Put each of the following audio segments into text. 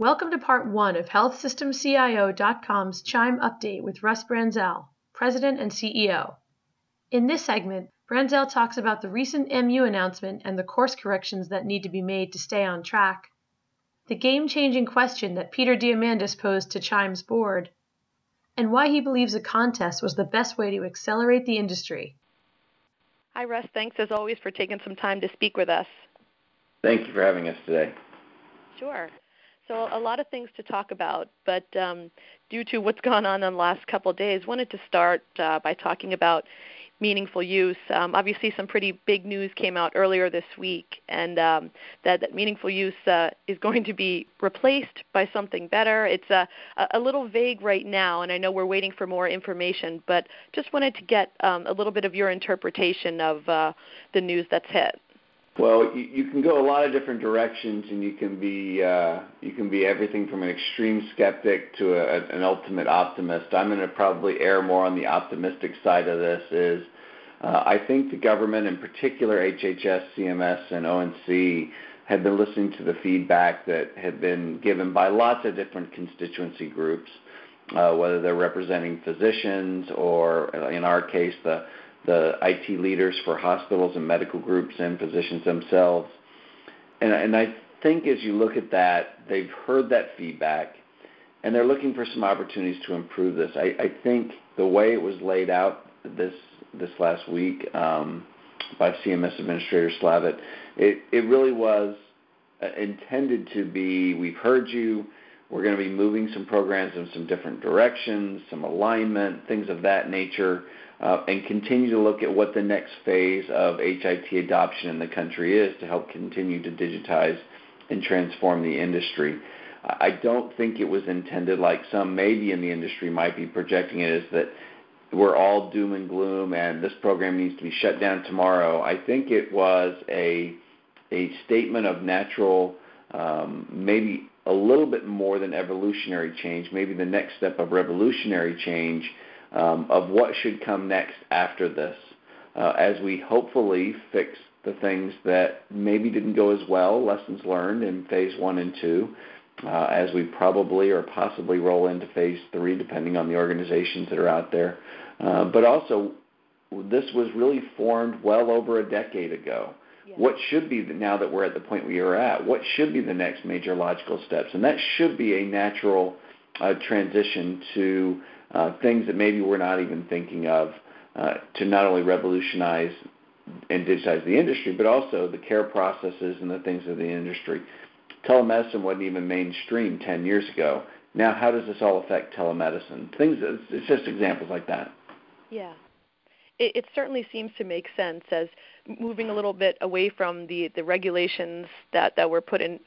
Welcome to part one of HealthSystemCIO.com's Chime Update with Russ Branzell, President and CEO. In this segment, Branzell talks about the recent MU announcement and the course corrections that need to be made to stay on track, the game changing question that Peter Diamandis posed to Chime's board, and why he believes a contest was the best way to accelerate the industry. Hi, Russ. Thanks as always for taking some time to speak with us. Thank you for having us today. Sure. So a lot of things to talk about, but um, due to what's gone on in the last couple of days, wanted to start uh, by talking about meaningful use. Um, obviously, some pretty big news came out earlier this week, and um, that, that, meaningful use uh, is going to be replaced by something better. It's a, a little vague right now, and I know we're waiting for more information, but just wanted to get um, a little bit of your interpretation of uh, the news that's hit. Well, you, you can go a lot of different directions, and you can be uh, you can be everything from an extreme skeptic to a, an ultimate optimist. I'm going to probably err more on the optimistic side of this. Is uh, I think the government, in particular HHS, CMS, and ONC, have been listening to the feedback that had been given by lots of different constituency groups, uh, whether they're representing physicians or, in our case, the the IT leaders for hospitals and medical groups and physicians themselves. And, and I think as you look at that, they've heard that feedback and they're looking for some opportunities to improve this. I, I think the way it was laid out this this last week um, by CMS Administrator Slavitt, it, it really was uh, intended to be we've heard you, we're going to be moving some programs in some different directions, some alignment, things of that nature uh, and continue to look at what the next phase of HIT adoption in the country is to help continue to digitize and transform the industry. I don't think it was intended like some maybe in the industry might be projecting it as that we're all doom and gloom and this program needs to be shut down tomorrow. I think it was a a statement of natural, um, maybe a little bit more than evolutionary change, maybe the next step of revolutionary change um, of what should come next after this uh, as we hopefully fix the things that maybe didn't go as well, lessons learned in phase one and two, uh, as we probably or possibly roll into phase three, depending on the organizations that are out there. Uh, but also, this was really formed well over a decade ago. What should be the, now that we're at the point we are at? What should be the next major logical steps? And that should be a natural uh, transition to uh, things that maybe we're not even thinking of uh, to not only revolutionize and digitize the industry, but also the care processes and the things of the industry. Telemedicine wasn't even mainstream 10 years ago. Now, how does this all affect telemedicine? Things, it's just examples like that. Yeah. It, it certainly seems to make sense as moving a little bit away from the, the regulations that, that were put in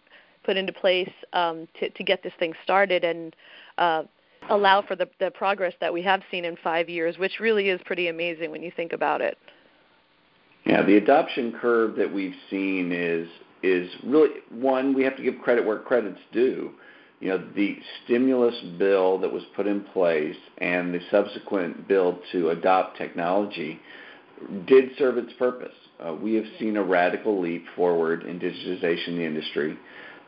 put into place um, to, to get this thing started and uh, allow for the, the progress that we have seen in five years, which really is pretty amazing when you think about it. Yeah, the adoption curve that we've seen is is really one we have to give credit where credit's due. You know, the stimulus bill that was put in place and the subsequent bill to adopt technology did serve its purpose. Uh, we have seen a radical leap forward in digitization in the industry.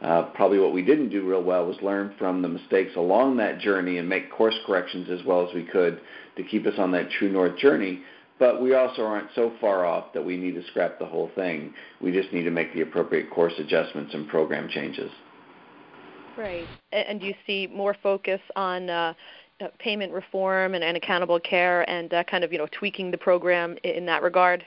Uh, probably what we didn't do real well was learn from the mistakes along that journey and make course corrections as well as we could to keep us on that true north journey. But we also aren't so far off that we need to scrap the whole thing. We just need to make the appropriate course adjustments and program changes. Right. And do you see more focus on uh, uh, payment reform and, and, accountable care and uh, kind of you know tweaking the program in that regard?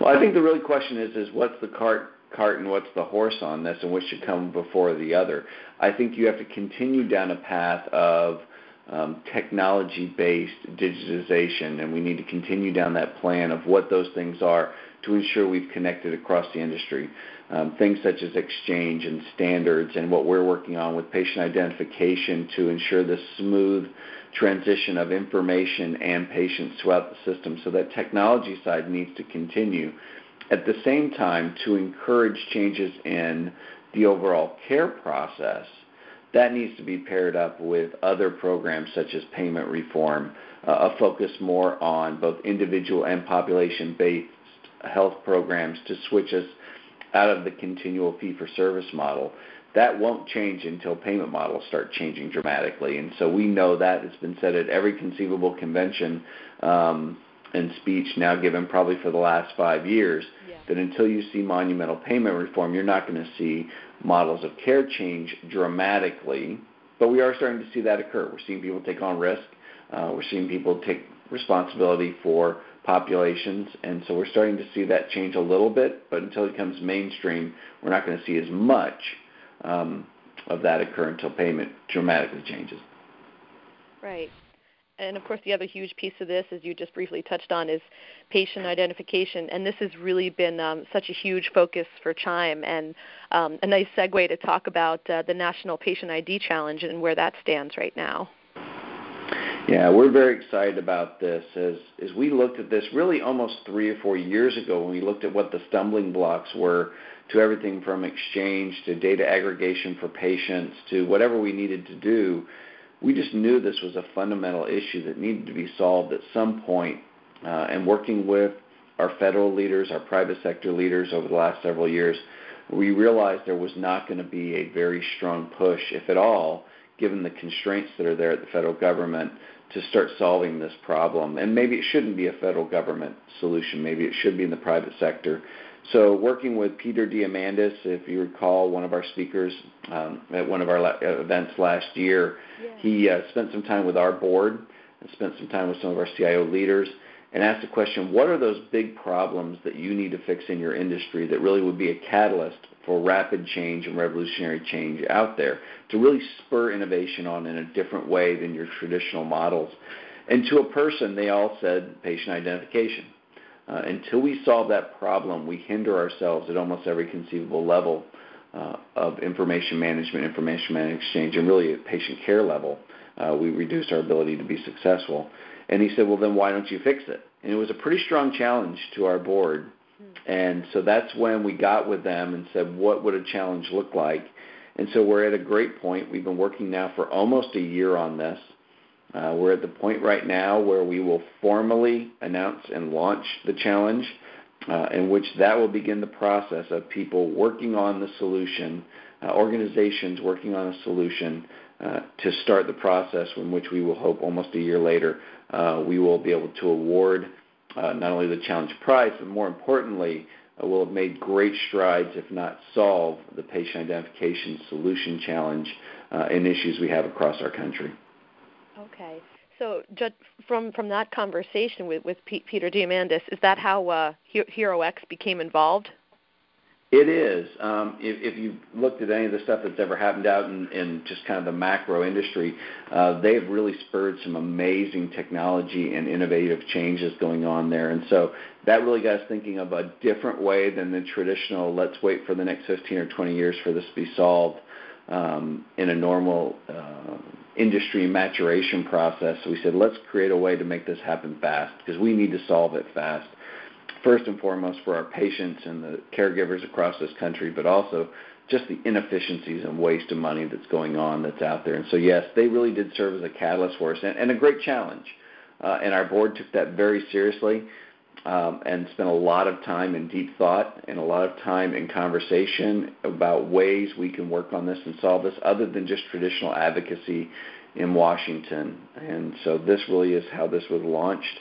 Well, I think the real question is is what's the cart cart and what's the horse on this and which should come before the other. I think you have to continue down a path of um, technology based digitization, and we need to continue down that plan of what those things are to ensure we've connected across the industry. Um, things such as exchange and standards, and what we're working on with patient identification to ensure the smooth transition of information and patients throughout the system. So that technology side needs to continue. At the same time, to encourage changes in the overall care process, that needs to be paired up with other programs such as payment reform, uh, a focus more on both individual and population based health programs to switch us out of the continual fee for service model. That won't change until payment models start changing dramatically. And so we know that it's been said at every conceivable convention um, and speech now given probably for the last five years yeah. that until you see monumental payment reform, you're not going to see models of care change dramatically. But we are starting to see that occur. We're seeing people take on risk. Uh, we're seeing people take responsibility for populations, and so we're starting to see that change a little bit. But until it comes mainstream, we're not going to see as much um, of that occur until payment dramatically changes. Right. And of course, the other huge piece of this, as you just briefly touched on, is patient identification. And this has really been um, such a huge focus for Chime, and um, a nice segue to talk about uh, the National Patient ID Challenge and where that stands right now. Yeah, we're very excited about this. As as we looked at this, really almost three or four years ago, when we looked at what the stumbling blocks were to everything from exchange to data aggregation for patients to whatever we needed to do, we just knew this was a fundamental issue that needed to be solved at some point. Uh, and working with our federal leaders, our private sector leaders over the last several years, we realized there was not going to be a very strong push, if at all, given the constraints that are there at the federal government to start solving this problem. And maybe it shouldn't be a federal government solution. Maybe it should be in the private sector. So, working with Peter Diamandis, if you recall, one of our speakers um, at one of our la- events last year, yeah. he uh, spent some time with our board and spent some time with some of our CIO leaders and asked the question what are those big problems that you need to fix in your industry that really would be a catalyst for rapid change and revolutionary change out there to really spur innovation on in a different way than your traditional models? And to a person, they all said patient identification uh, until we solve that problem, we hinder ourselves at almost every conceivable level uh, of information management, information management exchange, and really at patient care level. Uh, we reduce our ability to be successful. And he said, Well, then why don't you fix it? And it was a pretty strong challenge to our board. Hmm. And so that's when we got with them and said, What would a challenge look like? And so we're at a great point. We've been working now for almost a year on this. Uh, we're at the point right now where we will formally announce and launch the challenge, uh, in which that will begin the process of people working on the solution, uh, organizations working on a solution uh, to start the process, in which we will hope almost a year later uh, we will be able to award uh, not only the challenge prize, but more importantly, we'll have made great strides, if not solve, the patient identification solution challenge in issues we have across our country. Okay. So, from from that conversation with with Peter Diamandis, is that how uh, HeroX became involved? It is. Um, if, if you've looked at any of the stuff that's ever happened out in, in just kind of the macro industry, uh, they've really spurred some amazing technology and innovative changes going on there. And so that really got us thinking of a different way than the traditional, let's wait for the next 15 or 20 years for this to be solved um, in a normal uh, industry maturation process. So we said, let's create a way to make this happen fast because we need to solve it fast. First and foremost for our patients and the caregivers across this country, but also just the inefficiencies and waste of money that's going on that's out there. And so, yes, they really did serve as a catalyst for us and, and a great challenge. Uh, and our board took that very seriously um, and spent a lot of time in deep thought and a lot of time in conversation about ways we can work on this and solve this other than just traditional advocacy in Washington. And so this really is how this was launched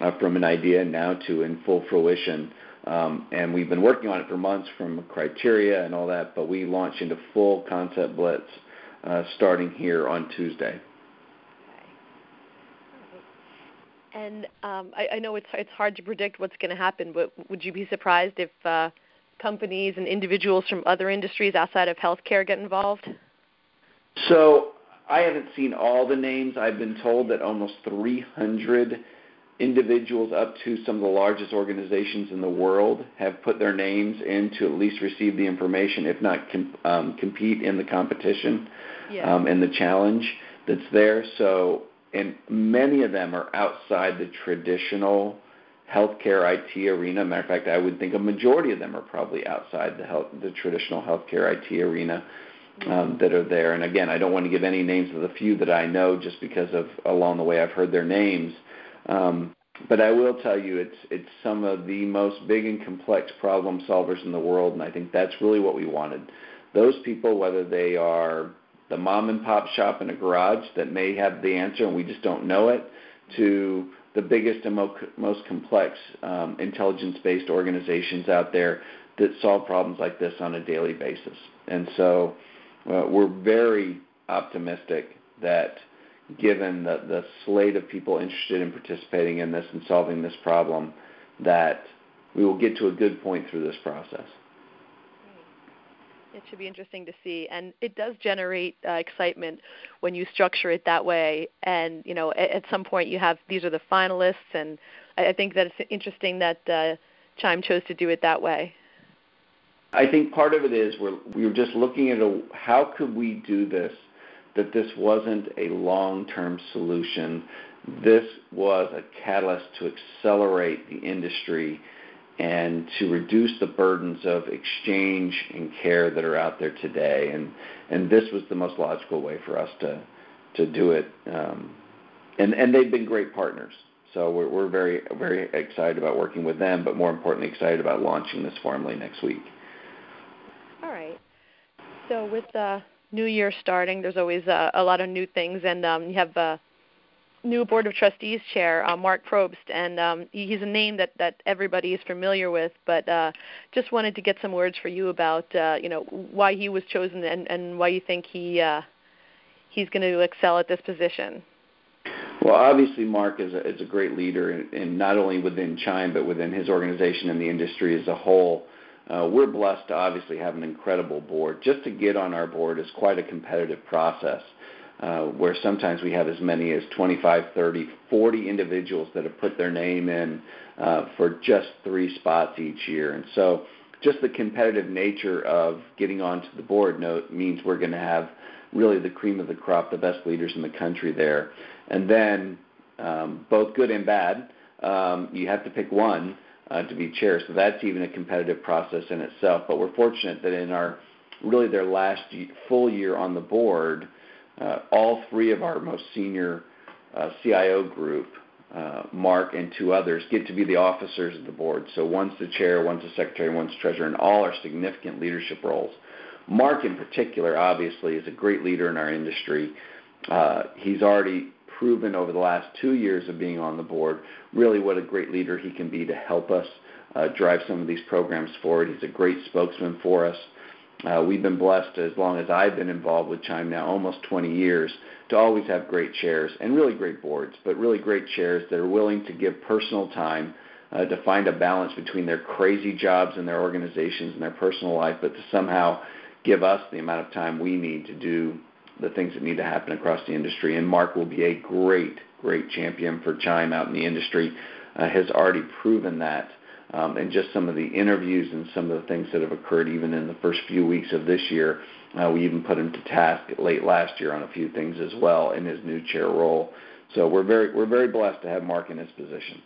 uh, from an idea now to in full fruition. Um, and we've been working on it for months from criteria and all that, but we launched into full concept blitz uh, starting here on Tuesday. And um, I, I know it's it's hard to predict what's going to happen, but would you be surprised if uh, companies and individuals from other industries outside of healthcare get involved? So I haven't seen all the names. I've been told that almost 300 individuals up to some of the largest organizations in the world have put their names in to at least receive the information, if not com- um, compete in the competition yeah. um, and the challenge that's there. So and many of them are outside the traditional healthcare IT arena. Matter of fact, I would think a majority of them are probably outside the health, the traditional healthcare IT arena um, that are there. And again, I don't want to give any names of the few that I know just because of along the way I've heard their names. Um, but I will tell you, it's it's some of the most big and complex problem solvers in the world, and I think that's really what we wanted those people, whether they are the mom and pop shop in a garage that may have the answer and we just don't know it, to the biggest and most complex um, intelligence based organizations out there that solve problems like this on a daily basis. And so uh, we're very optimistic that given the, the slate of people interested in participating in this and solving this problem, that we will get to a good point through this process. It should be interesting to see, and it does generate uh, excitement when you structure it that way. And you know, at, at, some point, you have these are the finalists, and I, I think that it's interesting that uh, Chime chose to do it that way. I think part of it is we're we were just looking at a, how could we do this that this wasn't a long-term solution. This was a catalyst to accelerate the industry and to reduce the burdens of exchange and care that are out there today. And and this was the most logical way for us to to do it. Um, and and they've been great partners. So we're we're very very excited about working with them, but more importantly, excited about launching this formally next week. All right. So with the new year starting, there's always uh, a lot of new things, and um, you have uh, new board of trustees chair, uh, Marc Probst, and um, he's a name that that everybody is familiar with. But uh, just wanted to get some words for you about uh, you know why he was chosen and, and why you think he uh, he's going to excel at this position. Well, obviously, Marc is a, is a great leader, in not only within Chime but within his organization and the industry as a whole. Uh, we're blessed to obviously have an incredible board. Just to get on our board is quite a competitive process uh, where sometimes we have as many as 25, 30, 40 individuals that have put their name in uh, for just three spots each year. And so just the competitive nature of getting onto the board note means we're going to have really the cream of the crop, the best leaders in the country there. And then um, both good and bad, um, you have to pick one uh, to be chair. So that's even a competitive process in itself. But we're fortunate that in our really their last full year on the board, all three of our most senior uh, CIO group, uh, Marc and two others, get to be the officers of the board. So one's the chair, one's the secretary, one's treasurer, and all are significant leadership roles. Marc, in particular, obviously, is a great leader in our industry. Uh, he's already proven over the last two years of being on the board really what a great leader he can be to help us uh, drive some of these programs forward. He's a great spokesman for us. Uh, we've been blessed as long as I've been involved with Chime now, almost 20 years, to always have great chairs and really great boards, but really great chairs that are willing to give personal time uh, to find a balance between their crazy jobs and their organizations and their personal life, but to somehow give us the amount of time we need to do the things that need to happen across the industry. And Marc will be a great, great champion for Chime out in the industry, uh, has already proven that um, and just some of the interviews and some of the things that have occurred even in the first few weeks of this year. Uh, we even put him to task late last year on a few things as well in his new chair role. So we're very we're very blessed to have Marc in his position.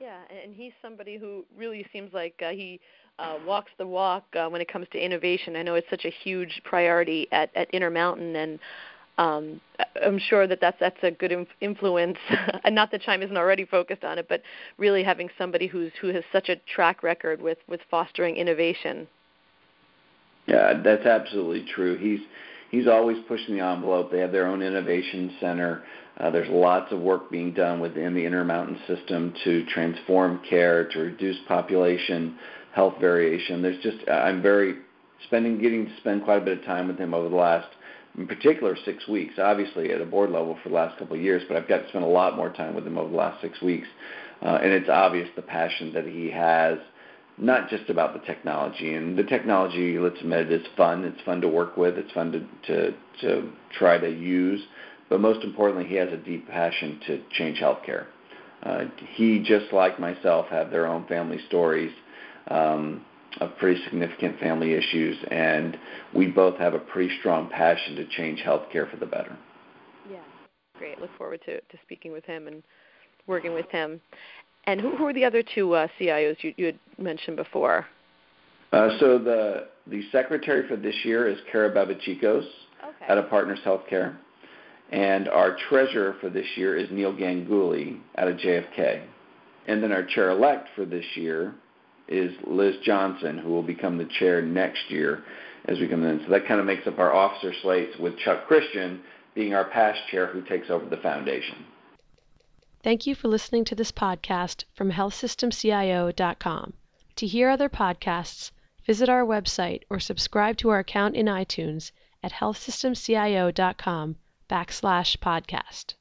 Yeah, and he's somebody who really seems like uh, he uh, walks the walk uh, when it comes to innovation. I know it's such a huge priority at, at Intermountain, and um, I'm sure that that's that's a good influence, and not that Chime isn't already focused on it, but really having somebody who's who has such a track record with with fostering innovation. Yeah, that's absolutely true. He's he's always pushing the envelope. They have their own innovation center. Uh, there's lots of work being done within the Intermountain system to transform care, to reduce population health variation. There's just I'm very spending getting to spend quite a bit of time with him over the last in particular six weeks, obviously at a board level for the last couple of years, but I've got to spend a lot more time with him over the last six weeks. Uh, and it's obvious the passion that he has, not just about the technology. And the technology, let's admit it, is fun. It's fun to work with. It's fun to, to, to try to use. But most importantly, he has a deep passion to change healthcare. Uh, he, just like myself, have their own family stories. Um, of pretty significant family issues, and we both have a pretty strong passion to change healthcare for the better. Yeah, great. Look forward to, to speaking with him and working with him. And who, who are the other two uh, CIOs you, you had mentioned before? Uh, so the the secretary for this year is Cara Babachicos okay. out of Partners Healthcare, and our treasurer for this year is Neil Ganguly out of JFK, and then our chair elect for this year is Liz Johnson, who will become the chair next year. as we come in. So that kind of makes up our officer slates with Chuck Christian being our past chair who takes over the foundation. Thank you for listening to this podcast from healthsystemcio.com. To hear other podcasts, visit our website or subscribe to our account in iTunes at healthsystemcio.com backslash podcast.